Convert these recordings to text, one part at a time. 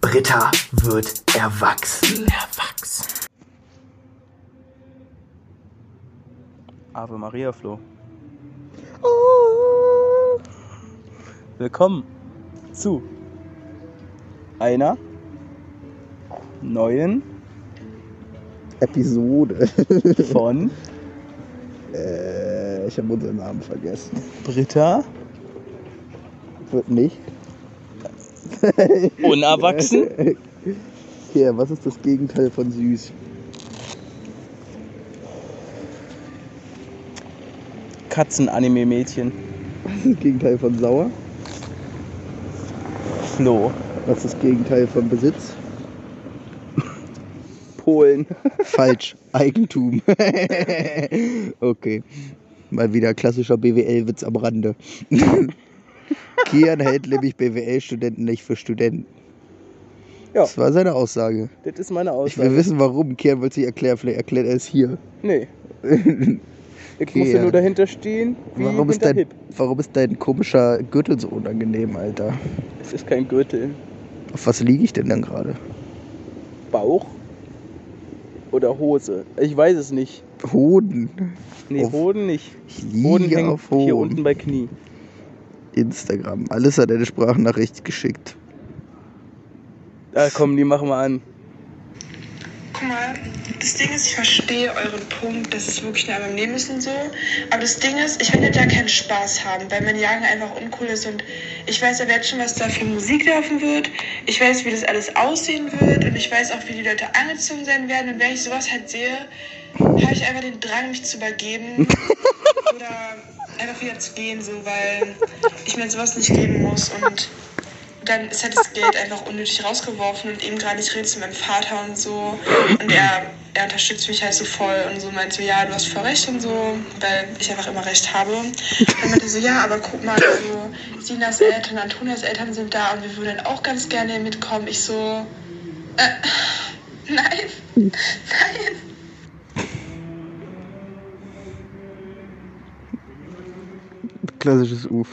Britta wird erwachsen. Erwachsen. Ave Maria Flo. Willkommen zu einer neuen Episode. von äh, ich habe unseren Namen vergessen. Britta Wird nicht. unerwachsen. Hier, was ist das Gegenteil von süß? Katzen-Anime-Mädchen. Was ist das Gegenteil von sauer? Flo. Was ist das Gegenteil von Besitz? Polen. Falsch. Eigentum. okay. Mal wieder klassischer BWL-Witz am Rande. Kian hält nämlich BWL-Studenten nicht für Studenten. Ja. Das war seine Aussage. Das ist meine Ich will Aussage. wissen, warum. Kian wollte sich erklären. Vielleicht erklärt er es hier. Nee. Ich muss ja nur dahinter stehen, Warum ist, dein, Hip. warum ist dein komischer Gürtel so unangenehm, Alter? Es ist kein Gürtel. Auf was liege ich denn dann gerade? Bauch oder Hose. Ich weiß es nicht. Hoden. Nee, Auf- Hoden nicht. Ich Hoden liege hängt auf Hoden. hier unten bei Knie. Instagram. Alles hat eine Sprachnachricht geschickt. Ah, komm, die machen wir an. Guck mal, das Ding ist, ich verstehe euren Punkt, dass es wirklich nah beim Leben ist und so. Aber das Ding ist, ich ja da keinen Spaß haben, weil mein Jahrgang einfach uncool ist und ich weiß aber jetzt schon, was da für Musik laufen wird. Ich weiß, wie das alles aussehen wird und ich weiß auch, wie die Leute angezogen sein werden. Und wenn ich sowas halt sehe, habe ich einfach den Drang, mich zu übergeben oder einfach wieder zu gehen, so, weil ich mir sowas nicht geben muss und dann ist halt das Geld einfach unnötig rausgeworfen und eben gerade ich rede zu meinem Vater und so und er, er unterstützt mich halt so voll und so meint so, ja, du hast voll recht und so, weil ich einfach immer recht habe. Dann meinte so, ja, aber guck mal, so Sinas Eltern, Antonias Eltern sind da und wir würden auch ganz gerne mitkommen. Ich so, äh, nein, nein. Klassisches Uf.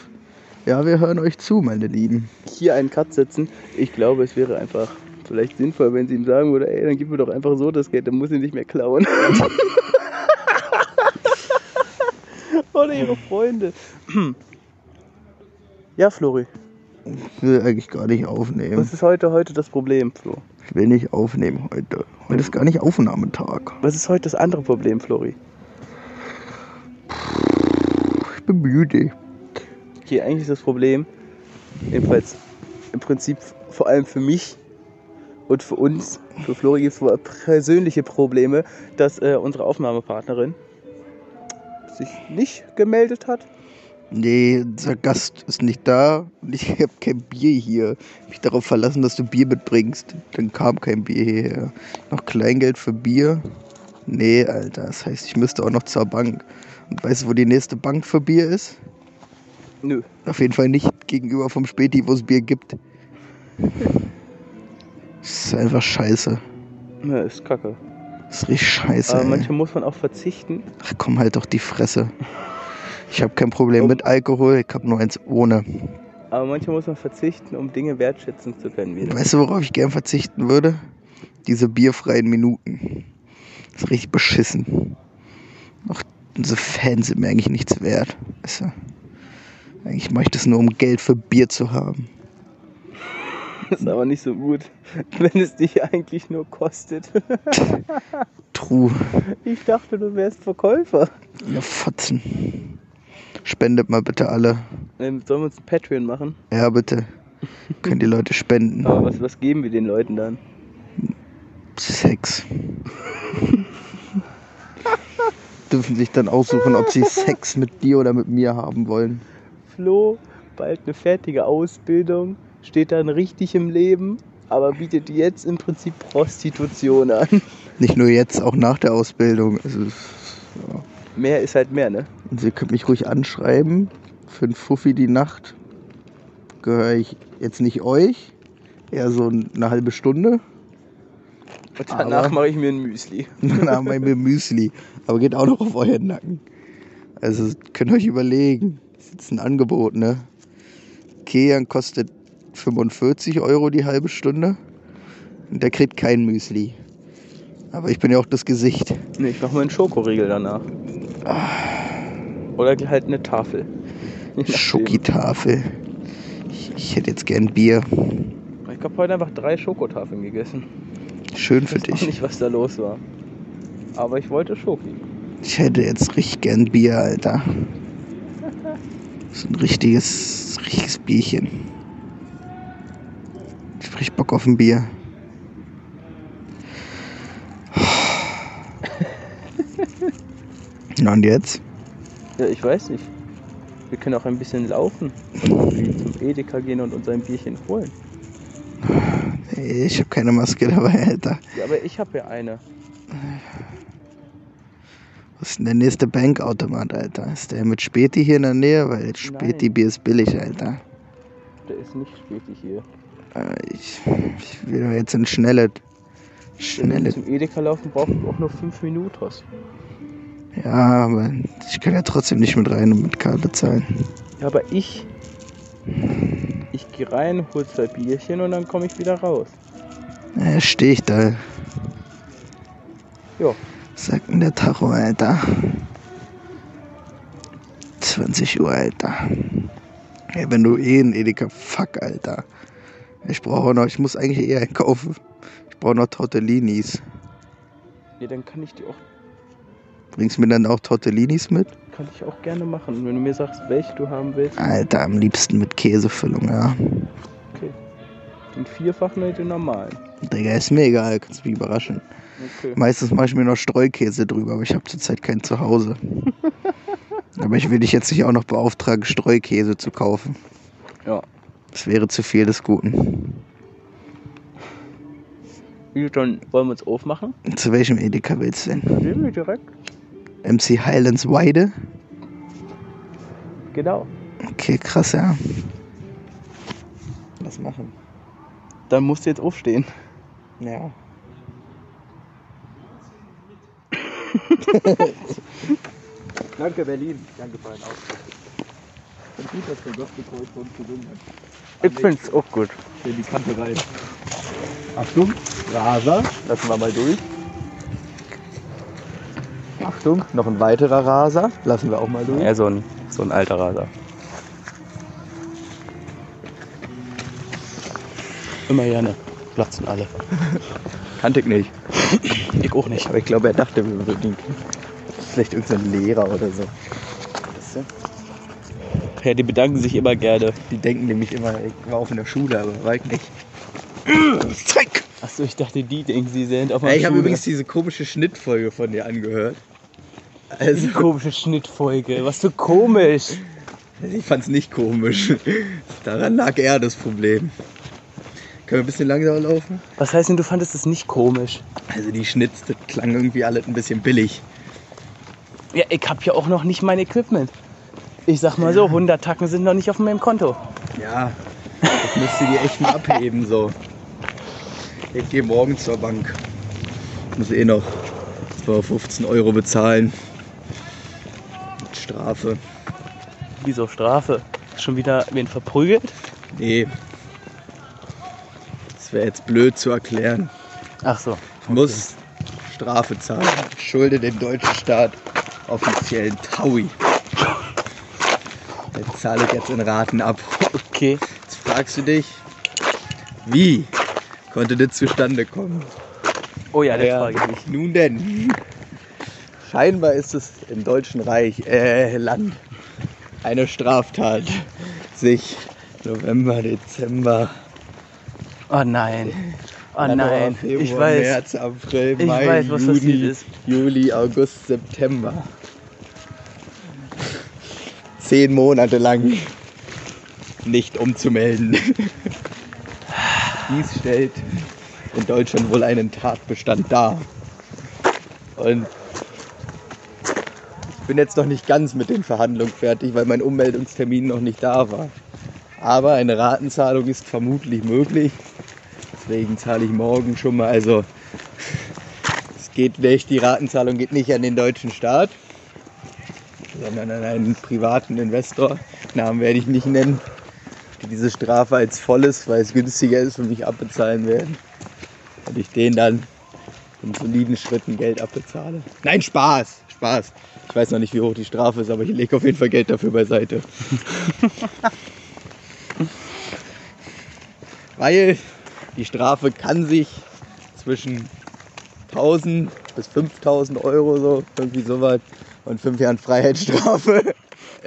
Ja, wir hören euch zu, meine Lieben. Hier einen Cut setzen. Ich glaube, es wäre einfach vielleicht sinnvoll, wenn sie ihm sagen würde, ey, dann gib mir doch einfach so das Geld, dann muss ich nicht mehr klauen. Oder ihre Freunde. Ja, Flori, Ich will eigentlich gar nicht aufnehmen. was ist heute heute das Problem, Flo? Ich will nicht aufnehmen heute. Heute ist gar nicht Aufnahmetag. Was ist heute das andere Problem, Flori? Ich bin müde. Okay, eigentlich ist das Problem, jedenfalls im Prinzip vor allem für mich und für uns, für Flori persönliche Probleme, dass äh, unsere Aufnahmepartnerin sich nicht gemeldet hat. Nee, unser Gast ist nicht da und ich habe kein Bier hier. Ich mich darauf verlassen, dass du Bier mitbringst. Dann kam kein Bier hierher. Noch Kleingeld für Bier? Nee, Alter. Das heißt, ich müsste auch noch zur Bank. Und weißt du, wo die nächste Bank für Bier ist? Nö. Auf jeden Fall nicht gegenüber vom Späti, wo es Bier gibt. Das ist einfach scheiße. Ja, ist kacke. Das ist richtig scheiße. Aber ey. manchmal muss man auch verzichten. Ach komm, halt doch die Fresse. Ich habe kein Problem mit Alkohol, ich habe nur eins ohne. Aber manchmal muss man verzichten, um Dinge wertschätzen zu können. Wieder. Weißt du, worauf ich gern verzichten würde? Diese bierfreien Minuten. Das ist richtig beschissen. Auch unsere Fans sind mir eigentlich nichts wert. Weißt du? Ich das nur, um Geld für Bier zu haben. Das ist aber nicht so gut, wenn es dich eigentlich nur kostet. True. Ich dachte, du wärst Verkäufer. Ihr Fotzen. Spendet mal bitte alle. Ähm, Sollen wir uns ein Patreon machen? Ja, bitte. Können die Leute spenden. Aber was, was geben wir den Leuten dann? Sex. Dürfen sich dann aussuchen, ob sie Sex mit dir oder mit mir haben wollen. Flo, bald eine fertige Ausbildung, steht dann richtig im Leben, aber bietet jetzt im Prinzip Prostitution an. Nicht nur jetzt, auch nach der Ausbildung. Also, ja. Mehr ist halt mehr, ne? Und Sie können mich ruhig anschreiben. Für ein Fuffi die Nacht gehöre ich jetzt nicht euch. Eher so eine halbe Stunde. Und danach mache ich mir ein Müsli. Dann haben wir mir Müsli. Aber geht auch noch auf euren Nacken. Also könnt ihr euch überlegen. Das ist jetzt ein Angebot, ne? Kean kostet 45 Euro die halbe Stunde. Der kriegt kein Müsli. Aber ich bin ja auch das Gesicht. Nee, ich mache mir einen Schokoriegel danach. Oder halt eine Tafel. Schokitafel. Ich, ich hätte jetzt gern Bier. Ich habe heute einfach drei Schokotafeln gegessen. Schön Ich für weiß auch dich. nicht, was da los war. Aber ich wollte Schoki. Ich hätte jetzt richtig gern Bier, Alter. So ein richtiges, richtiges Bierchen. Ich hab richtig Bock auf ein Bier. Na und jetzt? Ja, ich weiß nicht. Wir können auch ein bisschen laufen. Und zum Edeka gehen und uns ein Bierchen holen. Ich hab keine Maske dabei, Alter. Ja, aber ich habe ja eine. Was ist denn der nächste Bankautomat, Alter? Ist der mit Späti hier in der Nähe? Weil Späti-Bier ist billig, Alter. Der ist nicht spätig hier. Äh, Ich, ich will doch jetzt ein schnelles. Wenn wir Schnelle. zum Edeka laufen, brauchen wir auch nur fünf Minuten. Ja, aber ich kann ja trotzdem nicht mit rein und mit Karte zahlen. Ja, aber ich. Ich gehe rein, hol zwei Bierchen und dann komme ich wieder raus. Ja, stehe ich da. Ja. Was sagt denn der Tacho, Alter? 20 Uhr, Alter. Ey, wenn du eh ein Edeka, fuck, Alter. Ich brauche noch, ich muss eigentlich eher einkaufen. Ich brauche noch Tortellinis. Ja, dann kann ich die auch, Bringst du mir dann auch Tortellinis mit? kann ich auch gerne machen. Wenn du mir sagst, welche du haben willst, Alter, am liebsten mit Käsefüllung, ja. den vierfachen oder den normalen. Digga, ist mir egal, kannst mich überraschen. Okay. Meistens mache ich mir noch Streukäse drüber, aber ich habe zurzeit keinen zu Hause. aber ich will dich jetzt nicht auch noch beauftragen, Streukäse zu kaufen. Ja. Das wäre zu viel des Guten. Gut, dann wollen wir uns aufmachen. Zu welchem Edeka willst du denn? Gehen wir direkt. MC Highlands Weide? Genau. Okay, krass, ja. Was machen? Dann musst du jetzt aufstehen. Ja. Danke Berlin. Danke für einen Auftritt. Und gut, dass der Gospelchor für uns gesungen hat. Ich find's auch gut. In die Kante rein. Achtung, Raser. Lassen wir mal durch. Achtung, noch ein weiterer Raser. Lassen wir auch mal durch. Ja, so ein, so ein alter Raser. Immer gerne. Platzen alle. Kannte ich nicht. Ich auch nicht. Aber ich glaube, er dachte, wir würden ihn. Vielleicht irgendein Lehrer oder so. Weißt du? Ja, die bedanken sich immer gerne. Die denken nämlich immer, ich war auch in der Schule, aber war ich nicht. Zeig! Achso, ich dachte, die denken, sie sind auf meiner ich habe übrigens diese komische Schnittfolge von dir angehört. Diese Also, komische Schnittfolge. Was für komisch. ich fand's nicht komisch. Daran lag eher das Problem. Können wir ein bisschen langsamer laufen? Was heißt denn, du fandest es nicht komisch? Also die Schnitz, das klang irgendwie alles ein bisschen billig. Ja, ich hab ja auch noch nicht mein Equipment. Ich sag mal so, 100 Tacken sind noch nicht auf meinem Konto. Ja, das müsst ihr dir echt mal abheben so. Ich gehe morgen zur Bank. Muss eh noch 15 Euro bezahlen. Mit Strafe. Wieso Strafe? Schon wieder wen verprügelt? Nee. Wäre jetzt blöd zu erklären. Ach so. Ich muss Strafe zahlen. Ich schulde dem deutschen Staat offiziellen Taui. Den zahle ich jetzt in Raten ab. Okay. Jetzt fragst du dich, wie konnte das zustande kommen? Oh ja, das frage ich mich. Nun denn. Scheinbar ist es im Deutschen Reich, äh, Land, eine Straftat, sich November, Dezember, Oh nein. Oh nein. Februar, Ich weiß. März, April, Ich Mai, weiß, was Juni. Juli, August, September. Zehn Monate lang nicht umzumelden. Dies stellt in Deutschland wohl einen Tatbestand dar. Und ich bin jetzt noch nicht ganz mit den Verhandlungen fertig, weil mein Ummeldungstermin noch nicht da war. Aber eine Ratenzahlung ist vermutlich möglich. Deswegen zahle ich morgen schon mal. Also es geht nicht, die Ratenzahlung geht nicht an den deutschen Staat, sondern an einen privaten Investor. Namen werde ich nicht nennen, die diese Strafe als volles, weil es günstiger ist, für mich abbezahlen werden. Und ich den dann in soliden Schritten Geld abbezahle. Nein, Spaß! Spaß. Ich weiß noch nicht, wie hoch die Strafe ist, aber ich lege auf jeden Fall Geld dafür beiseite. Weil die Strafe kann sich zwischen 1000 bis 5000 Euro, so, irgendwie sowas, und fünf Jahren Freiheitsstrafe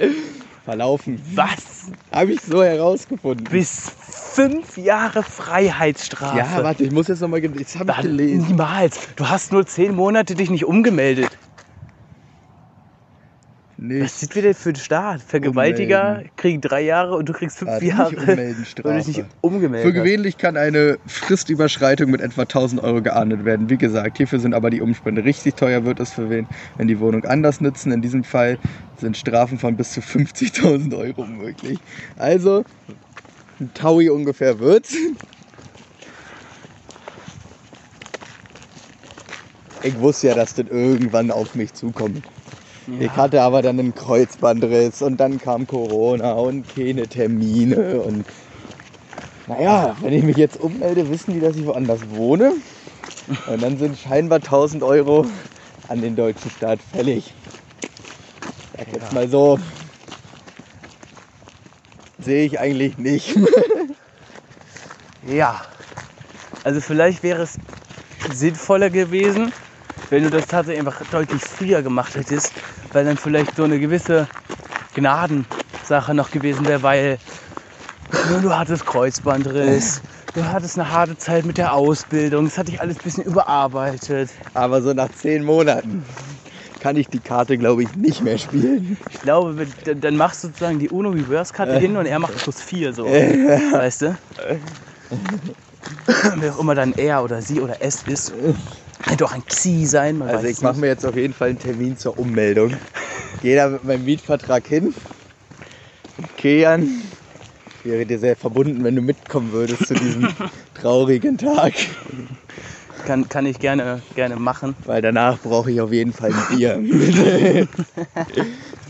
verlaufen. Was? Habe ich so herausgefunden. Bis fünf Jahre Freiheitsstrafe. Ja, warte, ich muss jetzt nochmal, jetzt habe ich gelesen. Niemals. Du hast nur zehn Monate dich nicht umgemeldet. Nee, Was sind wir denn für ein Staat? Vergewaltiger Ummelden. kriegen drei Jahre und du kriegst fünf Ah, Jahre. Weil du nicht umgemeldet Für gewöhnlich kann eine Fristüberschreitung mit etwa 1000 Euro geahndet werden. Wie gesagt, hierfür sind aber die Umstände richtig teuer, wird es für wen, wenn die Wohnung anders nützen. In diesem Fall sind Strafen von bis zu 50.000 Euro möglich. Also, ein Taui ungefähr wird's. Ich wusste ja, dass das irgendwann auf mich zukommt. Ich hatte aber dann einen Kreuzbandriss und dann kam Corona und keine Termine und naja, wenn ich mich jetzt ummelde, wissen die, dass ich woanders wohne. Und dann sind scheinbar 1000 Euro an den deutschen Staat fällig. Sag jetzt mal so. Sehe ich eigentlich nicht. Ja. Also vielleicht wäre es sinnvoller gewesen, wenn du das tatsächlich einfach deutlich früher gemacht hättest, weil dann vielleicht so eine gewisse Gnadensache noch gewesen wäre, weil du hattest Kreuzbandriss, du hattest eine harte Zeit mit der Ausbildung, das hatte ich alles ein bisschen überarbeitet. Aber so nach 10 Monaten kann ich die Karte, glaube ich, nicht mehr spielen. Ich glaube, dann- machst du sozusagen die Uno Reverse Karte hin und er macht plus vier so. Weißt du? Wer auch immer dann er oder sie oder es ist. Könnte auch ein Xi sein. Also ich mache mir jetzt auf jeden Fall einen Termin zur Ummeldung. Gehe da mit meinem Mietvertrag hin. Kian, ich wäre dir sehr verbunden, wenn du mitkommen würdest zu diesem traurigen Tag. Kann, kann ich gerne, gerne machen. Weil danach brauche ich auf jeden Fall ein Bier.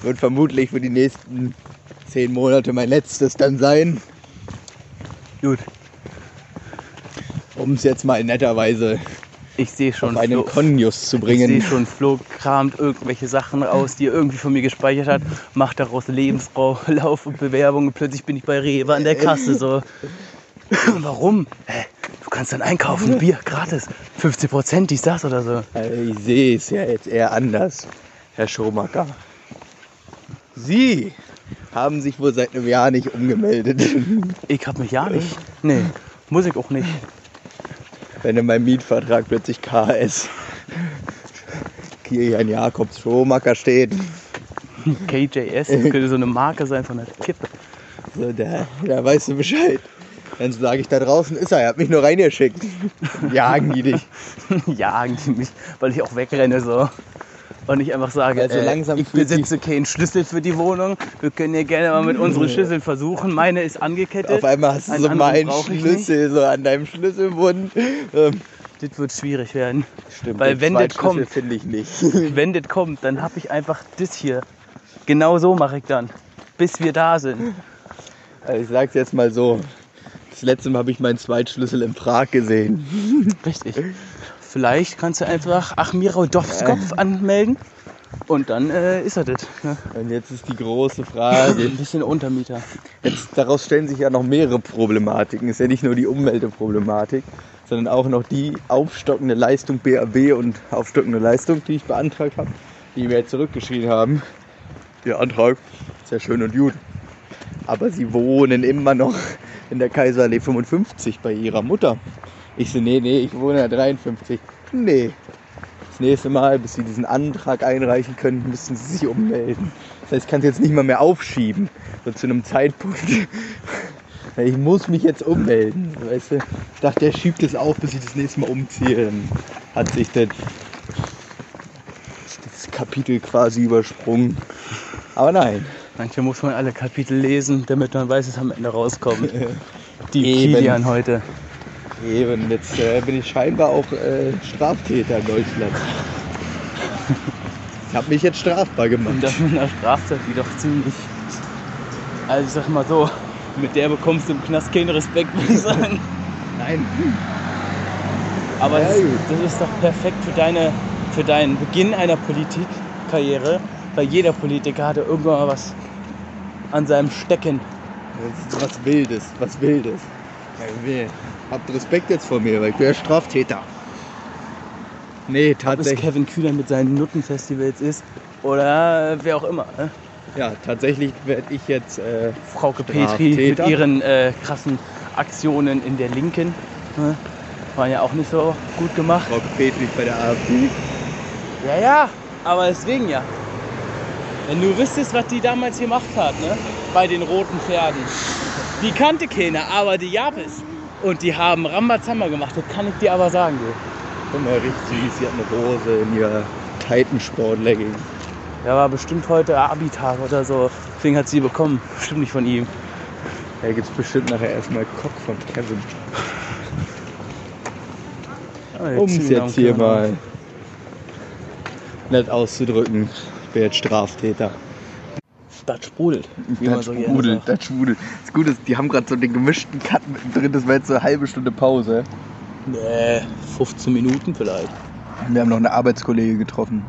Wird vermutlich für die nächsten zehn Monate mein letztes dann sein, Gut, um es jetzt mal netterweise ich sehe schon, auf einen Konjus zu ich sehe bringen. schon, Flo kramt irgendwelche Sachen aus, die er irgendwie von mir gespeichert hat, macht daraus Lebenslauf und Bewerbung und plötzlich bin ich bei Rewe an der Kasse so. Warum? Hä? Du kannst dann einkaufen, Bier, gratis. 50 Prozent, dies, das oder so. Also Ich sehe es ja jetzt eher anders, Herr Schomacker. Sie haben sich wohl seit einem Jahr nicht umgemeldet. Ich hab mich ja nicht. Nee, muss ich auch nicht. Wenn in meinem Mietvertrag plötzlich KS Kilian Jakobs Schomacker steht, KJS, das könnte so eine Marke sein von der Kippe. so, da, da weißt du Bescheid. Dann sage ich, da draußen ist er, er hat mich nur reingeschickt. Jagen die dich. Jagen die mich, weil ich auch wegrenne so. Und ich einfach sage, Also äh, ich besitze keinen Schlüssel für die Wohnung. Wir können ja gerne mal mit unseren Schlüsseln versuchen. Meine ist angekettet. Auf einmal hast du Einen so meinen Schlüssel so an deinem Schlüsselbund. Ähm, Das wird schwierig werden. stimmt, Weil wenn das kommt- finde ich nicht. Wenn das kommt, dann habe ich einfach das hier. Genau so mache ich dann. Bis wir da sind. Also ich sag's jetzt mal so. Das letzte Mal habe ich meinen Zweitschlüssel in Prag gesehen. Richtig. Vielleicht kannst du einfach Achmiro Dovskopf anmelden. Und dann äh, ist er das. Ne? Und jetzt ist die große Frage. Ein bisschen Untermieter. Jetzt, daraus stellen sich ja noch mehrere Problematiken. Es ist ja nicht nur die Umweltproblematik, sondern auch noch die aufstockende Leistung BAB und aufstockende Leistung, die ich beantragt habe, die mir jetzt zurückgeschrieben haben. Der Antrag ist ja schön und gut. Aber sie wohnen immer noch in der Kaiserallee 55 bei ihrer Mutter. Ich so, nee, nee, ich wohne der 53. Nee. Das nächste Mal, bis sie diesen Antrag einreichen können, müssen sie sich ummelden. Das heißt, ich kann es jetzt nicht mal mehr aufschieben. So zu einem Zeitpunkt. Ich muss mich jetzt ummelden. Weißt du? Ich dachte, er schiebt es auf, bis ich das nächste Mal umziehe. Dann hat sich das, das Kapitel quasi übersprungen. Aber nein. Manchmal muss man alle Kapitel lesen, damit man weiß, es am Ende rauskommt. Die Eben. Kilian heute. Eben, jetzt äh, bin ich scheinbar auch äh, Straftäter in Deutschland. Ich habe mich jetzt strafbar gemacht. Und das mit einer Straftat, die doch ziemlich. Also ich sag mal so, mit der bekommst du im Knast keinen Respekt, würde ich sagen. Nein. Aber das, das ist doch perfekt für, deine, für deinen Beginn einer Politikkarriere, weil jeder Politiker hatte irgendwann mal was an seinem Stecken. Was Wildes, was Wildes. Habt Respekt jetzt vor mir, weil ich bin ja Straftäter. Nee, Ob es tatsächlich. Kevin Kühner mit seinen Nuttenfestivals ist oder wer auch immer. Ne? Ja, tatsächlich werde ich jetzt. Äh, Frauke Petri mit ihren äh, krassen Aktionen in der Linken. Ne? Waren ja auch nicht so gut gemacht. Frau Petri bei der AfD. Ja, ja, aber deswegen ja. Wenn du wüsstest, was die damals gemacht hat, ne? Bei den roten Pferden. Die kannte keiner, aber die gab es. Und die haben Rambazamba gemacht, das kann ich dir aber sagen, du. Guck mal, richtig süß. Sie hat eine Rose in ihrer Titansport-Leggings. Ja, war bestimmt heute Abi-Tag oder so. Deswegen hat sie bekommen. Bestimmt nicht von ihm. Da gibt's bestimmt nachher erstmal Cock von Kevin. Ah, Um es jetzt hier mal nett auszudrücken. Ich bin jetzt Straftäter. Das sprudelt. Wie man so sprudelt, das sprudelt. Das Gute ist, die haben gerade so den gemischten Cut mittendrin. Das war jetzt so eine halbe Stunde Pause. Nee, 15 Minuten vielleicht. Wir haben noch eine Arbeitskollege getroffen.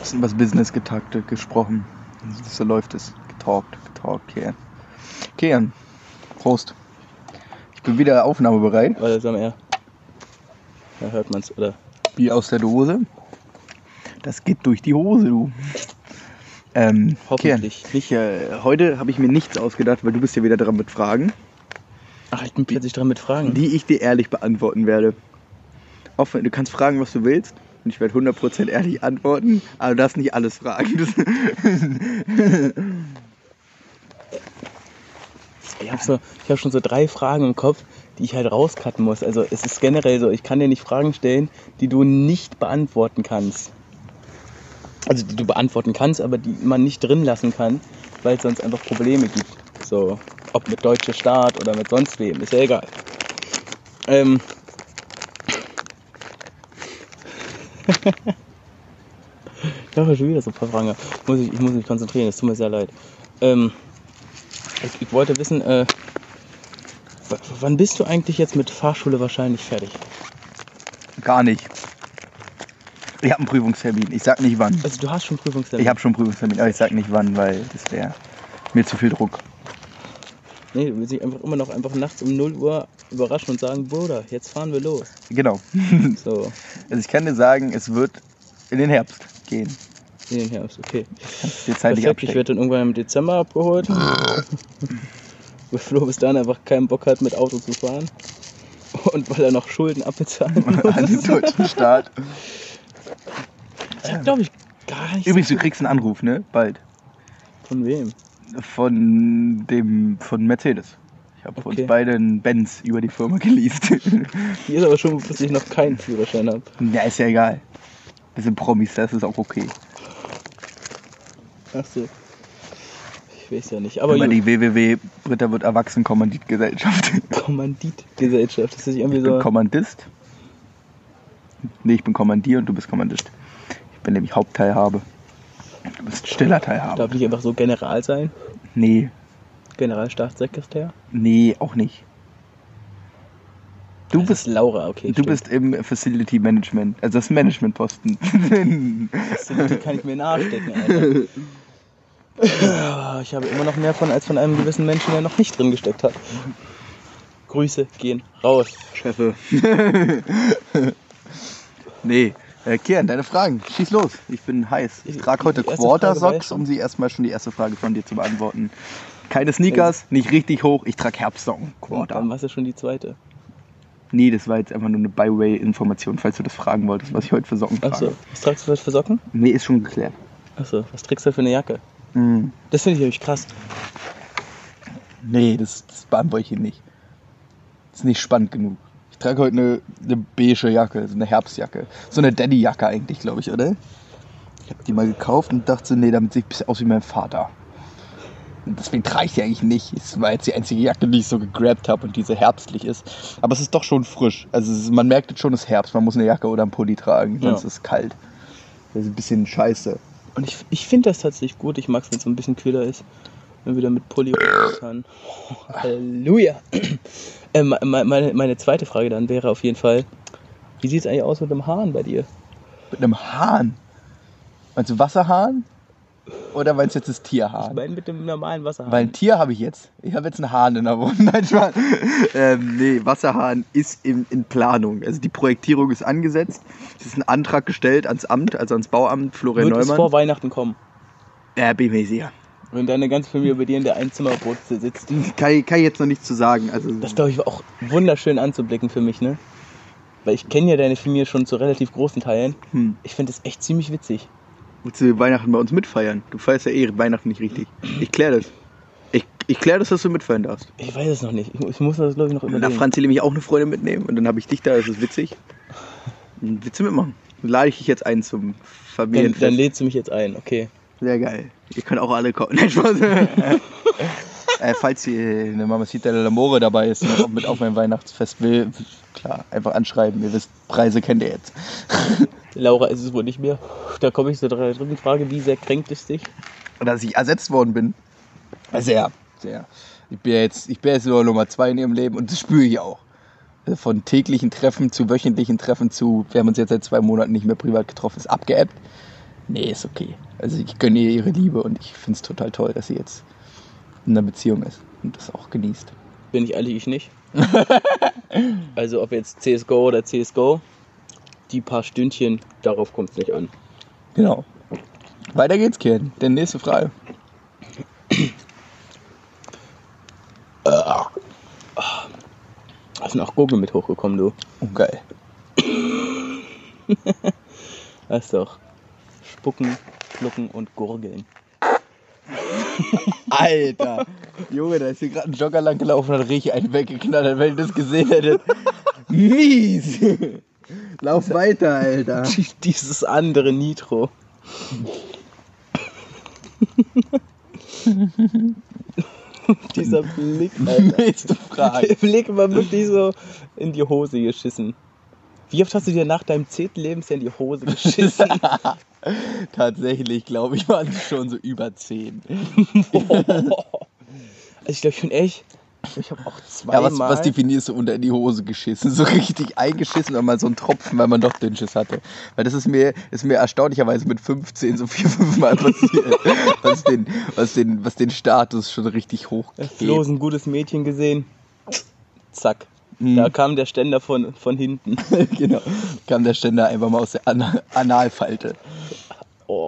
Bisschen was Business getaktet, gesprochen. So läuft es. Getalkt, getalkt, Kian. Kian, Prost. Ich bin wieder aufnahmebereit. Weil das am eher. Da hört man's, oder? Bier aus der Dose. Das geht durch die Hose, du. Ähm, Hoffentlich Kian, ich, äh, heute habe ich mir nichts ausgedacht, weil du bist ja wieder dran mit Fragen, Ach, ich bin plötzlich dran mit Fragen. die ich dir ehrlich beantworten werde. Offen, du kannst fragen, was du willst. Und ich werde 100% ehrlich antworten, aber du darfst nicht alles fragen. Das Ich habe so, ich hab schon so drei Fragen im Kopf, die ich halt rauscutten muss. Also es ist generell so, ich kann dir nicht Fragen stellen, die du nicht beantworten kannst. Also die du beantworten kannst, aber die man nicht drin lassen kann, weil es sonst einfach Probleme gibt. So, ob mit deutscher Staat oder mit sonst wem, ist ja egal. Ähm. ich habe schon wieder so ein paar Fragen. Muss ich, ich muss mich konzentrieren, es tut mir sehr leid. Ähm, ich, ich wollte wissen, äh, wann bist du eigentlich jetzt mit Fahrschule wahrscheinlich fertig? Gar nicht. Ich habe einen Prüfungstermin. Ich sag nicht wann. Also du hast schon Prüfungstermin. Ich habe schon Prüfungstermin, aber ich sag nicht wann, weil das wäre mir zu viel Druck. Nee, du willst dich einfach immer noch einfach nachts um 0 Uhr überraschen und sagen, Bruder, jetzt fahren wir los. Genau. So, Also ich kann dir sagen, es wird in den Herbst gehen. in den Herbst, okay. Die zeitlich Perfekt, ich werde dann irgendwann im Dezember abgeholt. Weil Flo bis dahin einfach keinen Bock hat, mit Auto zu fahren. Und weil er noch Schulden abbezahlen an den muss. deutschen Staat. Ich hab, glaube ich, gar nicht Übrigens, so du kriegst einen Anruf, ne? Bald. Von wem? Von dem von Mercedes. Ich habe Okay. uns beide einen Benz über die Firma geleast. Die ist aber schon, bis ich noch keinen Führerschein habe. ja, ist ja egal. Wir sind Promis, das ist auch okay. Ach so. Ich weiß ja nicht. Aber gut. die WWW Britta wird Erwachsenen-Kommanditgesellschaft. Kommanditgesellschaft, das ist irgendwie Ich bin so. Kommandist. Nee, ich bin Kommandier und du bist Kommandist. Ich bin nämlich Hauptteilhabe. Du bist stiller Teilhabe. Darf ich einfach so General sein? Nee, Generalstaatssekretär? nee, auch nicht. Du Das bist, ist Laura, okay. du stimmt. bist im Facility Management, also das Managementposten. Die kann ich mir nachstecken, Alter. Aber Ich habe immer noch mehr von als von einem gewissen Menschen, der noch nicht drin gesteckt hat. Grüße gehen raus. Chefe. Nee. Äh, Kian, deine Fragen. Schieß los. Ich bin heiß. Ich trage heute die erste Quarter Frage war Socks, ja um sie erstmal schon die erste Frage von dir zu beantworten. Keine Sneakers, nicht richtig hoch. Ich trage Herbstsocken. Quarter. dann war es ja schon die zweite. Nee, das war jetzt einfach nur eine Byway-Information, falls du das fragen wolltest, was ich heute für Socken trage. Achso, was tragst du für Socken? Nee, ist schon geklärt. Achso, was trägst du für eine Jacke? Hm. Das finde ich nämlich krass. Nee, das, das beantworte ich hier nicht. Das ist nicht spannend genug. Ich trage heute eine, eine beige Jacke, so eine Herbstjacke. So eine Daddy-Jacke eigentlich, glaube ich, oder? Ich habe die mal gekauft und dachte, so, nee, damit sehe ich ein bisschen aus wie mein Vater. Und deswegen trage ich die eigentlich nicht. Es war jetzt die einzige Jacke, die ich so gegrabt habe und die so herbstlich ist. Aber es ist doch schon frisch. Also ist, man merkt jetzt schon, es ist Herbst. Man muss eine Jacke oder einen Pulli tragen, sonst Ja. ist es kalt. Das ist ein bisschen scheiße. Und ich, ich finde das tatsächlich gut. Ich mag es, wenn es so ein bisschen kühler ist. Wenn man wieder mit Pulli raus kann. Halleluja. äh, me- me- meine, meine zweite Frage dann wäre auf jeden Fall, Wie sieht es eigentlich aus mit dem Hahn bei dir? Mit einem Hahn. Meinst du Wasserhahn? Oder meinst du jetzt das Ich Tierhahn? meine mit dem normalen Wasserhahn. Weil ein Tier habe ich jetzt. Ich habe jetzt einen Hahn in der Wohnung. Nein, Spaß. ähm, nee, Wasserhahn ist in, in Planung. Also die Projektierung ist angesetzt. Es ist ein Antrag gestellt ans Amt, also ans Bauamt Florian Wird es vor Neumann. Weihnachten kommen, Ja, bin mir sicher. Wenn deine ganze Familie bei dir in der Einzimmerbutze sitzt. Kann, ich- kann ich jetzt noch nichts zu sagen. Also, Das glaube ich war auch wunderschön anzublicken für mich, ne? Weil ich kenne ja deine Familie schon zu relativ großen Teilen. hm. Ich finde das echt ziemlich witzig. Willst du Weihnachten bei uns mitfeiern? Du feierst ja eh Weihnachten nicht richtig. Ich klär das. Ich, ich klär das, dass du mitfeiern darfst. Ich weiß es noch nicht. Ich, ich muss das, glaube ich, noch überlegen. nach Franzi nämlich auch eine Freundin mitnehmen und dann habe ich dich da, das ist witzig. Dann willst du mitmachen? Dann lade ich dich jetzt ein zum dann, Familienfest. dann lädst du mich jetzt ein, okay. Sehr geil. Ihr könnt auch alle kommen. Nein, Spaß. äh, falls hier eine Mamacita de l'Amore dabei ist und auch mit auf mein Weihnachtsfest will, klar, einfach anschreiben. Ihr wisst, Preise kennt ihr jetzt. Laura ist es wohl nicht mehr. Da komme ich zur dritten Frage. Wie sehr kränkt es dich? Und dass ich ersetzt worden bin. Sehr, sehr. Ich bin ja jetzt, ich bin jetzt nur Nummer zwei in ihrem Leben und das spüre ich auch. Also Von täglichen Treffen zu wöchentlichen Treffen zu, wir haben uns jetzt seit zwei Monaten nicht mehr privat getroffen, ist abgeebbt. Nee, ist okay. Also ich gönne ihr ihre Liebe und ich finde es total toll, dass sie jetzt in einer Beziehung ist und das auch genießt. Bin ich ehrlich, ich nicht. also ob jetzt CSGO oder CSGO, die paar Stündchen, darauf kommt es nicht an. Genau. Weiter geht's, Kian. Denn nächste Frage. Hast noch Gurgel mit hochgekommen, du. Oh, geil. Das ist doch Spucken, Schlucken und Gurgeln. Alter! Junge, da ist hier gerade ein Jogger lang gelaufen und hat richtig einen weggeknallt, wenn ihr das gesehen hättet. Mies! Lauf weiter, Alter. Dieses andere Nitro. Dieser Blick, Alter. Nächste Frage. Der Blick war wirklich so in die Hose geschissen. Wie oft hast du dir nach deinem zehnten Lebensjahr in die Hose geschissen? Tatsächlich, glaube ich, waren es schon so über 10. Also ich glaube, ich bin echt. Ich habe auch Ja, zweimal. was, was definierst du unter in die Hose geschissen? So richtig eingeschissen oder mal so ein Tropfen, weil man doch Dünnschiss hatte? Weil das ist mir, ist mir erstaunlicherweise mit 15 so vier, fünf Mal passiert. was, den, was, den, was den Status schon richtig hoch bloß ein gutes Mädchen gesehen. Zack. Mhm. Da kam der Ständer von, von hinten. genau. Kam der Ständer einfach mal aus der Ana Analfalte.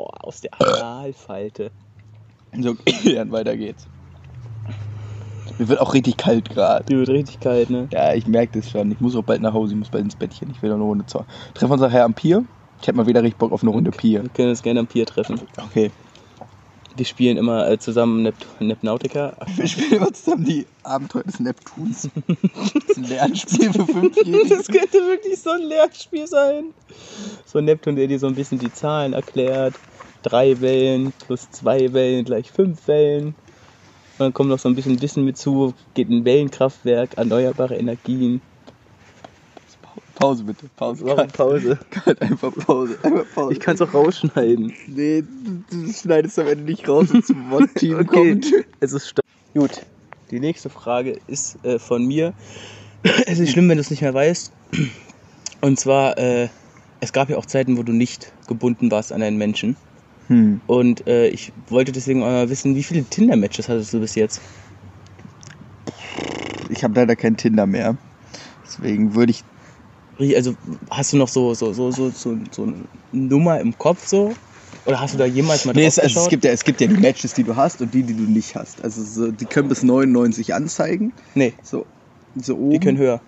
Aus der Analfalte. So, dann weiter geht's. Mir wird auch richtig kalt gerade. Die wird richtig kalt, ne? Ja, ich merke das schon. Ich muss auch bald nach Hause, ich muss bald ins Bettchen. Ich will noch eine Runde zocken. Treffen wir uns nachher am Pier. Ich hätte mal wieder richtig Bock auf eine Runde Pier. Wir können uns gerne am Pier treffen. Okay. Wir spielen immer äh, zusammen Nept Nepnautica. Wir spielen immer zusammen die Abenteuer des Neptuns. Das ist ein Lernspiel für Fünfjährige. Das könnte wirklich so ein Lernspiel sein. So ein Neptun, der dir so ein bisschen die Zahlen erklärt. Drei Wellen plus zwei Wellen gleich fünf Wellen. Und dann kommt noch so ein bisschen Wissen mit zu. Geht ein Wellenkraftwerk, erneuerbare Energien. Pause bitte. Pause. Warum. Pause? Cut. Einfach Pause. Einfach Pause. Ich kann es auch rausschneiden. Nee, du, schneidest am Ende nicht raus, wenn zum Wort-Team Okay, kommt. es ist sta- Gut, die nächste Frage ist äh, von mir. Es ist schlimm, wenn du es nicht mehr weißt. Und zwar, äh, es gab ja auch Zeiten, wo du nicht gebunden warst an einen Menschen. Hm. Und äh, ich wollte deswegen mal wissen, wie viele Tinder-Matches hattest du bis jetzt? Ich habe leider kein Tinder mehr. Deswegen würde ich. Also hast du noch so, so, so, so, so, so eine Nummer im Kopf so? Oder hast du da jemals mal Nee, drauf es, also es, gibt ja, es gibt ja die Matches, die du hast und die, die du nicht hast. Also so, die können bis 99 anzeigen. Nee, So, so oben. die können höher.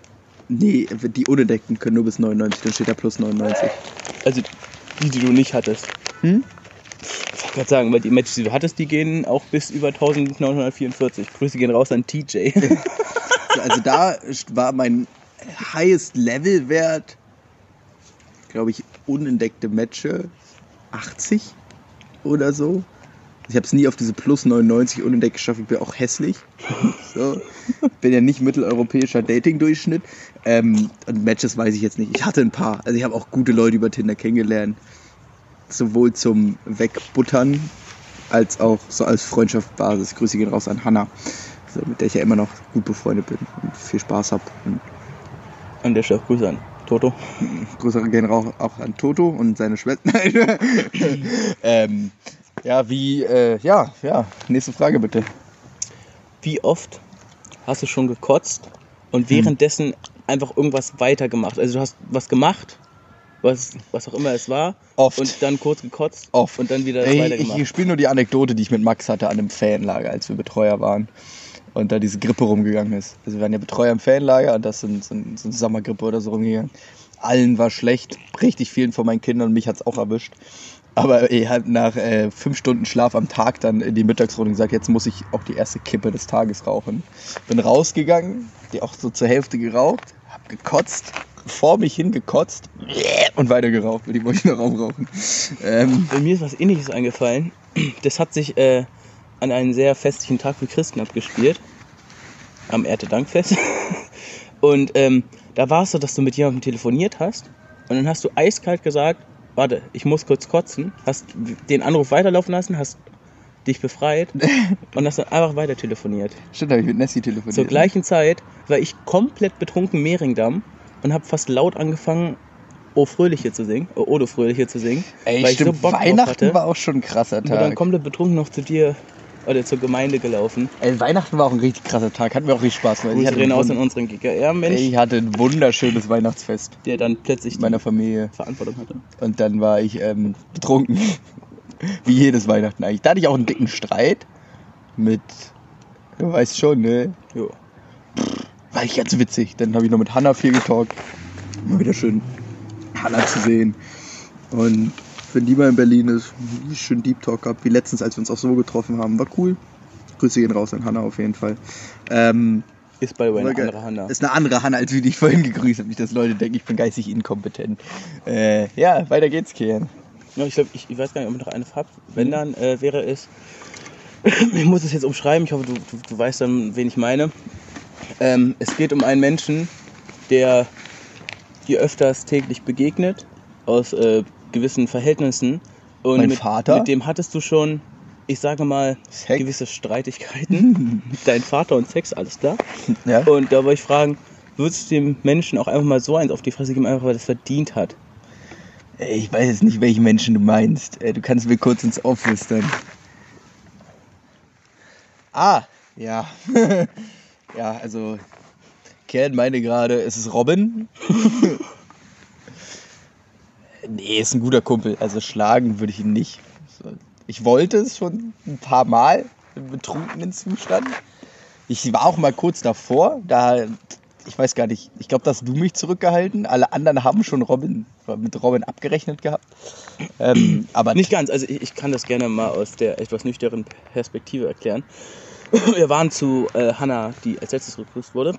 Nee, die unentdeckten können nur bis 99, dann steht da plus 99. Also die, die du nicht hattest. Hm? Ich wollte gerade sagen, weil die Matches, die du hattest, die gehen auch bis über 1944. Grüße gehen raus an TJ. So, also da war mein highest Level Wert, glaube ich, unentdeckte Matches 80 oder so. Ich habe es nie auf diese plus 99 unentdeckt geschafft. Ich bin auch hässlich. So. Bin ja nicht mitteleuropäischer Dating-Durchschnitt. Ähm, und Matches weiß ich jetzt nicht. Ich hatte ein paar. Also ich habe auch gute Leute über Tinder kennengelernt. Sowohl zum Wegbuttern als auch so als Freundschaftsbasis. Grüße gehen raus an Hannah, so, mit der ich ja immer noch gut befreundet bin und viel Spaß habe. Und An der Stelle Grüße an Toto. Grüße gehen auch, auch an Toto und seine Schwester. Ähm, ja, wie, äh, ja, ja, nächste Frage bitte. Wie oft hast du schon gekotzt und währenddessen einfach irgendwas weitergemacht? Also du hast was gemacht, was, was auch immer es war, Oft. und dann kurz gekotzt Oft. und dann wieder Ey, weitergemacht. ich spiele nur die Anekdote, die ich mit Max hatte an einem Fanlager, als wir Betreuer waren. Und da diese Grippe rumgegangen ist. Also wir waren ja Betreuer im Fanlager und das sind so, ein- so eine Sommergrippe oder so rumgegangen. Allen war schlecht, richtig vielen von meinen Kindern und mich hat's auch erwischt. Aber er hat nach äh, fünf Stunden Schlaf am Tag dann in die Mittagsrunde gesagt, jetzt muss ich auch die erste Kippe des Tages rauchen. Bin rausgegangen, die auch so zur Hälfte geraucht, hab gekotzt, vor mich hingekotzt und weiter geraucht, weil die wollte ich noch aufrauchen. Ähm, Bei mir ist was ähnliches eingefallen. Das hat sich äh, an einem sehr festlichen Tag für Christen abgespielt. Am Erntedankfest. Und ähm, da war es so, dass du mit jemandem telefoniert hast und dann hast du eiskalt gesagt, warte, ich muss kurz kotzen, hast den Anruf weiterlaufen lassen, hast dich befreit und hast dann einfach weiter telefoniert. stimmt, habe ich mit Nessie telefoniert. Zur gleichen Zeit war ich komplett betrunken Mehringdamm und habe fast laut angefangen, O Fröhliche zu singen, O Odo Fröhliche zu singen, Ey, weil ich stimmt, so Bock drauf Weihnachten hatte. war auch schon ein krasser Und bin dann Tag. komplett betrunken noch zu dir oder zur Gemeinde gelaufen. Ey, Weihnachten war auch ein richtig krasser Tag. Hat mir auch richtig Spaß gemacht. Ich ein aus wund- unseren GKR-Mensch, ich hatte ein wunderschönes Weihnachtsfest der dann plötzlich meiner Familie. Verantwortung hatte. Und dann war ich ähm, betrunken. Wie jedes Weihnachten eigentlich. Da hatte ich auch einen dicken Streit mit, du weißt schon, ne? Jo. War ich ganz witzig. Dann habe ich noch mit Hanna viel getalkt. Mal wieder schön Hanna zu sehen. Und wenn die mal in Berlin ist, wie schön Deep Talk gehabt, wie letztens, als wir uns auch so getroffen haben. War cool. Grüße gehen raus an Hanna auf jeden Fall. Ähm, Ist bei eine Voll geil. andere Hanna. ist eine andere Hanna, als wie ich vorhin gegrüßt habe. Nicht, dass Leute denken, ich bin geistig inkompetent. Äh, ja, weiter geht's, Kian. Ja, ich glaube, ich, ich weiß gar nicht, ob ich noch eine habe. Wenn dann äh, wäre es. ich muss es jetzt umschreiben, ich hoffe, du, du, du weißt dann, wen ich meine. Ähm, es geht um einen Menschen, der dir öfters täglich begegnet, aus äh, gewissen Verhältnissen. Und Mein mit, Vater? mit dem hattest du schon, ich sage mal, Sex? gewisse Streitigkeiten. Dein Vater und Sex, alles klar. Ja? Und da wollte ich fragen, würdest du dem Menschen auch einfach mal so eins auf die Fresse geben, einfach weil er es verdient hat? Ich weiß jetzt nicht, welchen Menschen du meinst. Du kannst mir kurz ins Off flüstern. Ah, ja. ja, also Kern meine gerade, es ist Robin. nee, ist ein guter Kumpel. Also schlagen würde ich ihn nicht. Ich wollte es schon ein paar Mal im betrunkenen Zustand. Ich war auch mal kurz davor, da ich weiß gar nicht, ich glaube, dass du mich zurückgehalten. Alle anderen haben schon Robin mit Robin abgerechnet gehabt. Ähm, aber Nicht ganz, also ich, ich kann das gerne mal aus der etwas nüchternen Perspektive erklären. Wir waren zu äh, Hannah, die als letztes gegrüßt wurde,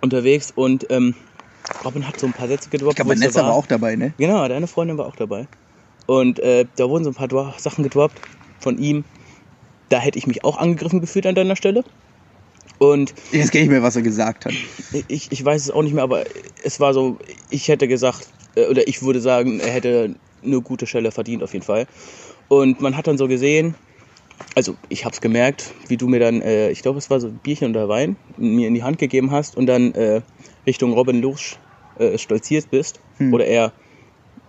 unterwegs und ähm, Robin hat so ein paar Sätze gedroppt. ich glaube, Vanessa war auch dabei, ne? Genau, deine Freundin war auch dabei. Und äh, da wurden so ein paar Dro- Sachen gedroppt von ihm. Da hätte ich mich auch angegriffen gefühlt an deiner Stelle. Und Jetzt kenne ich mir, was er gesagt hat. ich, ich weiß es auch nicht mehr, aber es war so, ich hätte gesagt, äh, oder ich würde sagen, er hätte eine gute Stelle verdient auf jeden Fall. Und man hat dann so gesehen, also ich habe es gemerkt, wie du mir dann, äh, ich glaube es war so Bierchen oder Wein, mir in die Hand gegeben hast und dann äh, Richtung Robin los äh, stolziert bist. Oder eher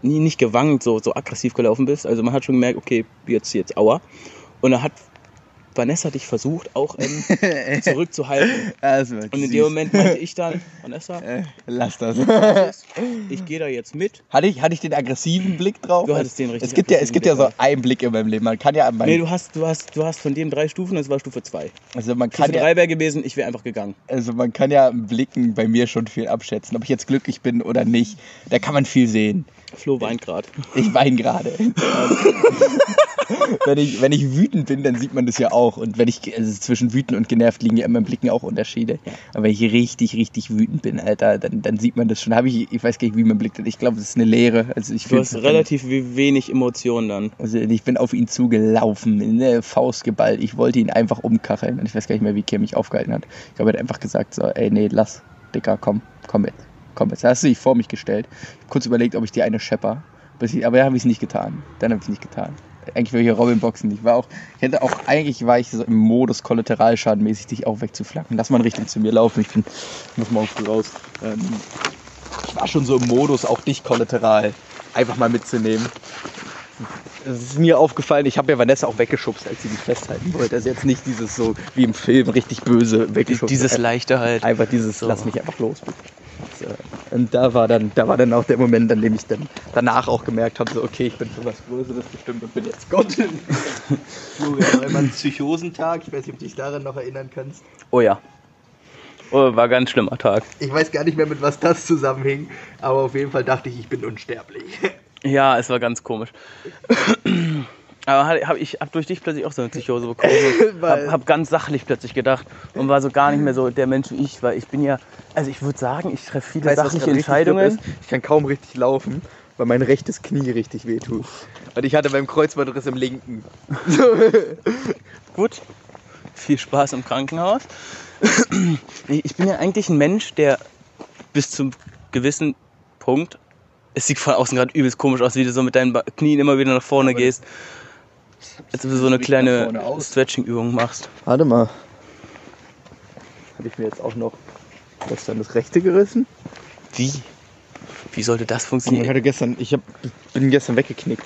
nie, nicht gewankt, so, so aggressiv gelaufen bist. Also man hat schon gemerkt, okay, jetzt, jetzt aua. Und da hat Vanessa dich versucht, auch ähm, zurückzuhalten. Also, Und in dem Moment meinte ich dann, Vanessa, Äh, lass das. ich gehe da jetzt mit. hatte, ich, hatte ich den aggressiven Blick drauf? Du hattest den richtig Es gibt ja, es gibt ja so Blick einen Blick in meinem Leben. Man kann ja Nee, du hast, du hast, du hast von dem drei Stufen, das war Stufe 2. also man Stufe kann ja, 3 wäre gewesen, ich wäre einfach gegangen. also man kann ja im Blicken bei mir schon viel abschätzen, ob ich jetzt glücklich bin oder nicht. Da kann man viel sehen. Flo weint gerade. Ich weine gerade. wenn, ich, wenn ich wütend bin, dann sieht man das ja auch. Und wenn ich, also zwischen wütend und genervt liegen ja immer im Blicken auch Unterschiede. Aber wenn ich richtig, richtig wütend bin, Alter, dann, dann sieht man das schon. Habe ich, ich weiß gar nicht, wie man blickt. Ich glaube, das ist eine Lehre. Also ich Du hast relativ we- wenig Emotionen dann. Also ich bin auf ihn zugelaufen, in der Faust geballt. Ich wollte ihn einfach umkacheln. Und ich weiß gar nicht mehr, wie Kim mich aufgehalten hat. Ich glaube, er hat einfach gesagt, so, ey, nee, lass, Dicker, komm, komm jetzt. Komm jetzt. Hast du dich vor mich gestellt. Kurz überlegt, ob ich dir eine schepper. Ich- Aber dann habe ich es nicht getan. Dann habe ich es nicht getan. Eigentlich will ich ja Robin boxen. Ich war auch, ich hätte auch, eigentlich war ich so im Modus Kollateralschadenmäßig, dich auch wegzuflanken. Lass mal in Richtung zu mir laufen. Ich bin, muss morgen früh raus. Ähm, ich war schon so im Modus, auch dich kollateral einfach mal mitzunehmen. Es ist mir aufgefallen, ich habe ja Vanessa auch weggeschubst, als sie mich festhalten wollte. Also jetzt nicht dieses so wie im Film richtig böse weggeschubst. Dieses leichte halt. einfach dieses So. lass mich einfach los. bitte. So. Und da war dann, da war dann auch der Moment, an dem ich dann danach auch gemerkt habe, so okay, ich bin für was Größeres bestimmt und bin jetzt Gott. Florian Neumann Psychosentag, ich weiß nicht, ob du dich daran noch erinnern kannst. Oh ja. Oh, war ganz schlimmer Tag. Ich weiß gar nicht mehr, mit was das zusammenhing, aber auf jeden Fall dachte ich, ich bin unsterblich. Ja, es war ganz komisch. Aber hab- hab ich habe durch dich plötzlich auch so eine Psychose bekommen. So, Weil- hab, ganz sachlich plötzlich gedacht und war so gar nicht mehr so der Mensch wie ich, weil ich bin ja, also ich würde sagen, ich treffe viele Weißt sachliche Entscheidungen. Ich kann kaum richtig laufen, weil mein rechtes Knie richtig wehtut. Und ich hatte beim Kreuzbandriss im linken. Gut, viel Spaß im Krankenhaus. Ich bin ja eigentlich ein Mensch, der bis zum gewissen Punkt, es sieht von außen gerade übelst komisch aus, wie du so mit deinen Knien immer wieder nach vorne Aber gehst, als ob du so eine kleine. Stretching-Übung machst. Warte mal. Habe ich mir jetzt auch noch gestern das rechte gerissen? Wie? Wie sollte das Ich funktionieren? hatte gestern, ich hab, bin gestern weggeknickt.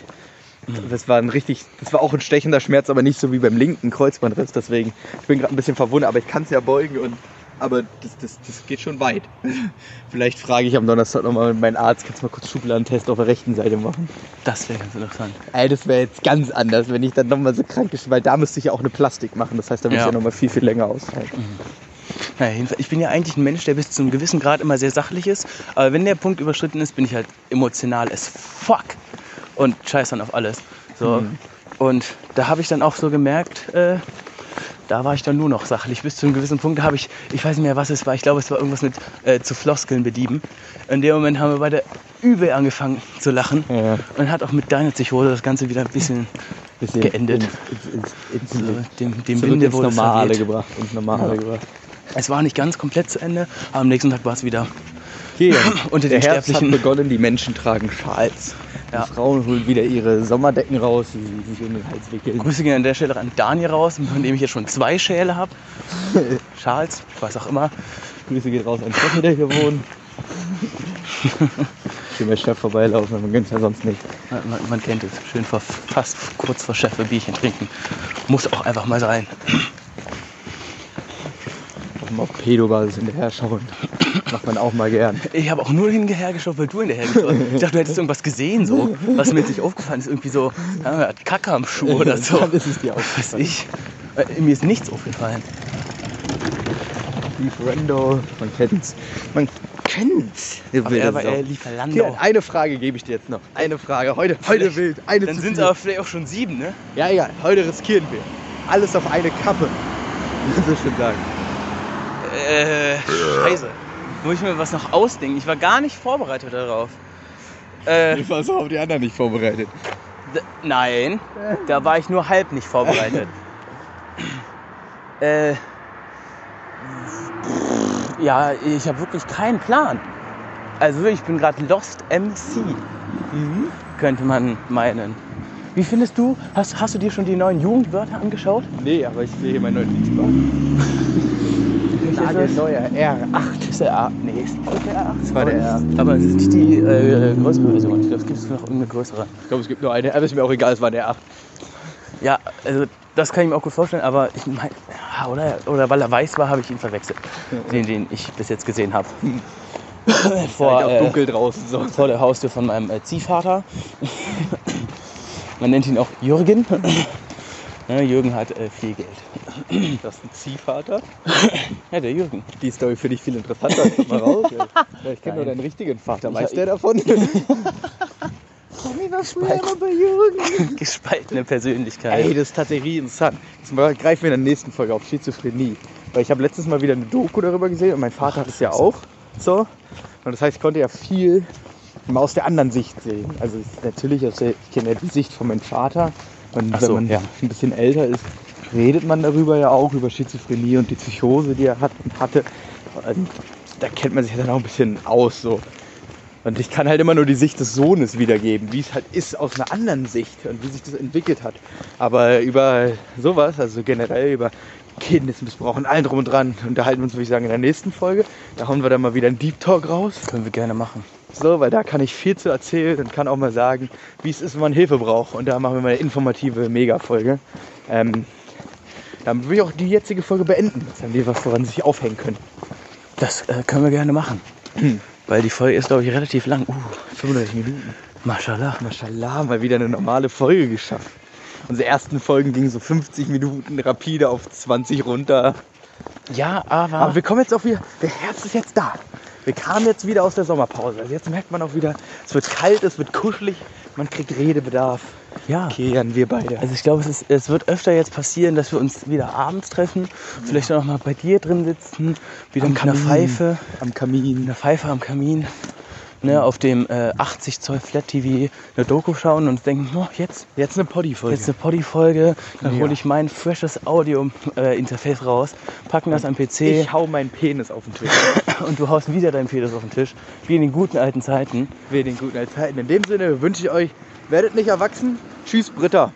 Das war ein richtig, das war auch ein stechender Schmerz, aber nicht so wie beim linken Kreuzbandriss. Deswegen, ich bin gerade ein bisschen verwundert, aber ich kann es ja beugen und aber das, das, das geht schon weit. Vielleicht frage ich am Donnerstag nochmal meinen Arzt, kannst du mal kurz Schubladentest auf der rechten Seite machen? Das wäre ganz interessant. Ey, das wäre jetzt ganz anders, wenn ich dann nochmal so krank ist, weil da müsste ich ja auch eine Plastik machen. Das heißt, da müsste Ja. ich ja nochmal viel, viel länger aushalten. Naja, jedenfalls, ich bin ja eigentlich ein Mensch, der bis zu einem gewissen Grad immer sehr sachlich ist. Aber wenn der Punkt überschritten ist, bin ich halt emotional as fuck. Und scheiß dann auf alles. So. Mhm. Und da habe ich dann auch so gemerkt, äh, da war ich dann nur noch sachlich. Bis zu einem gewissen Punkt habe ich, ich weiß nicht mehr, was es war. Ich glaube, es war irgendwas mit äh, zu Floskeln bedienen. In dem Moment haben wir beide übel angefangen zu lachen. Ja. Und hat auch mit deiner Psychose das Ganze wieder ein bisschen Bisschen Geendet. Ins, ins, ins, so, dem, dem ins wurde Normale gebracht. Ins Normale Ja. gebracht. Es war nicht ganz komplett zu Ende, aber am nächsten Tag war es wieder Hier, unter der Herbst hat begonnen, die Menschen tragen Schals. Ja. Die Frauen holen wieder ihre Sommerdecken raus, die sie sich um den Hals wickeln. Grüße gehen an der Stelle an Daniel raus, von dem ich jetzt schon zwei Schäle habe. Charles, was auch immer. Grüße geht raus an Steffi, der hier wohnt. Schön bei Chef vorbeilaufen, man gönnt ja sonst nicht. Man, man, man kennt es. Schön vor, fast kurz vor Chef ein Bierchen trinken. Muss auch einfach mal sein. Mal auf Pedo-Basis hinterher schauen. Macht man auch mal gern. Ich habe auch nur hinterhergeschaut, weil du hinterhergeschaut hast. Ich dachte, du hättest irgendwas gesehen, so. Was mir jetzt nicht aufgefallen ist. Irgendwie so, ja, er hat Kacke am Schuh oder so. Dann ist es dir aufgefallen. ich. Äh, Mir ist nichts aufgefallen. Lieferando, man kennt's. Man kennt's. Aber er war Sau. eher Hier, Lieferando. eine Frage gebe ich dir jetzt noch. Eine Frage. Heute, heute wild. Eine Dann sind es aber vielleicht auch schon sieben, ne? Ja, egal. Heute riskieren wir. Alles auf eine Kappe. Das ist schon sagen. Äh, scheiße. Muss ich mir was noch ausdenken? Ich war gar nicht vorbereitet darauf. Äh, Ich war so auf die anderen nicht vorbereitet. d- nein, da war ich nur halb nicht vorbereitet. äh, ja, ich habe wirklich keinen Plan. Also ich bin gerade Lost MC, könnte man meinen. Wie findest du, hast, hast du dir schon die neuen Jugendwörter angeschaut? Nee, aber ich sehe hier meinen neuen Liedsbahn. Nagelneuer R8. Ist der A? Nee, ist nicht der A. Das war der R. Aber es ist nicht die äh, größere Version. Ich glaube, es gibt noch irgendeine größere. Ich glaube, es gibt nur eine. Aber ist mir auch egal, es war der 8. Ja, also das kann ich mir auch gut vorstellen, aber ich meine, ja, oder, oder weil er weiß war, habe ich ihn verwechselt. Den, den ich bis jetzt gesehen habe. vor, auch äh, dunkel draußen. So. vor der Haustür von meinem äh, Ziehvater. Man nennt ihn auch Jürgen. Ja, Jürgen hat äh, viel Geld. Das ist ein Ziehvater. Ja, der Jürgen. Die Story finde ich viel interessanter. Komm mal raus. Ja, ich kenne nur deinen richtigen Vater. Ich- Weiß der davon? Tommy war früher immer bei Jürgen. Gespaltene Persönlichkeit. Ey, das ist tatsächlich interessant. Jetzt greifen wir in der nächsten Folge auf Schizophrenie. Weil ich habe letztes Mal wieder eine Doku darüber gesehen und mein Vater hat es ja auch. So. Und das heißt, ich konnte ja viel mal aus der anderen Sicht sehen. Also natürlich, aus der, ich kenne ja die Sicht von meinem Vater. Und Ach wenn so, man ja. ein bisschen älter ist, redet man darüber ja auch, über Schizophrenie und die Psychose, die er hat und hatte. Und da kennt man sich ja dann auch ein bisschen aus. So. Und ich kann halt immer nur die Sicht des Sohnes wiedergeben, wie es halt ist aus einer anderen Sicht und wie sich das entwickelt hat. Aber über sowas, also generell über Kindesmissbrauch und allen drum und dran. Unterhalten wir uns, würde ich sagen, in der nächsten Folge. Da hauen wir dann mal wieder einen Deep Talk raus. Können wir gerne machen. So, weil da kann ich viel zu erzählen und kann auch mal sagen, wie es ist, wenn man Hilfe braucht. Und da machen wir mal eine informative Mega-Folge. Ähm, damit will ich auch die jetzige Folge beenden. Jetzt haben wir was, woran sie sich aufhängen können. Das äh, können wir gerne machen. Weil die Folge ist, glaube ich, relativ lang. Uh, 35 Minuten. Mashallah. Mashallah, mal wieder eine normale Folge geschafft. Unsere ersten Folgen gingen so 50 Minuten rapide auf 20 runter. Ja, aber, Aber wir kommen jetzt auch wieder, der Herbst ist jetzt da. Wir kamen jetzt wieder aus der Sommerpause. Also jetzt merkt man auch wieder, es wird kalt, es wird kuschelig, man kriegt Redebedarf. ja. Kehren wir beide. Also ich glaube, es, ist, es wird öfter jetzt passieren, dass wir uns wieder abends treffen. Vielleicht auch noch mal bei dir drin sitzen. Wieder Am mit einer Kamin. Pfeife. am Kamin. einer Pfeife am Kamin. Ne, auf dem äh, 80 Zoll Flat TV eine Doku schauen und denken, oh, jetzt, Jetzt eine Poddy-Folge. jetzt eine Poddy-Folge. Dann Ja. hole ich mein freshes Audio-Interface raus, packen das am PC Ich hau meinen Penis auf den Tisch. und du haust wieder deinen Penis auf den Tisch. Wie in den guten alten Zeiten. Wie in den guten alten Zeiten. In dem Sinne wünsche ich euch, werdet nicht erwachsen. Tschüss, Britta.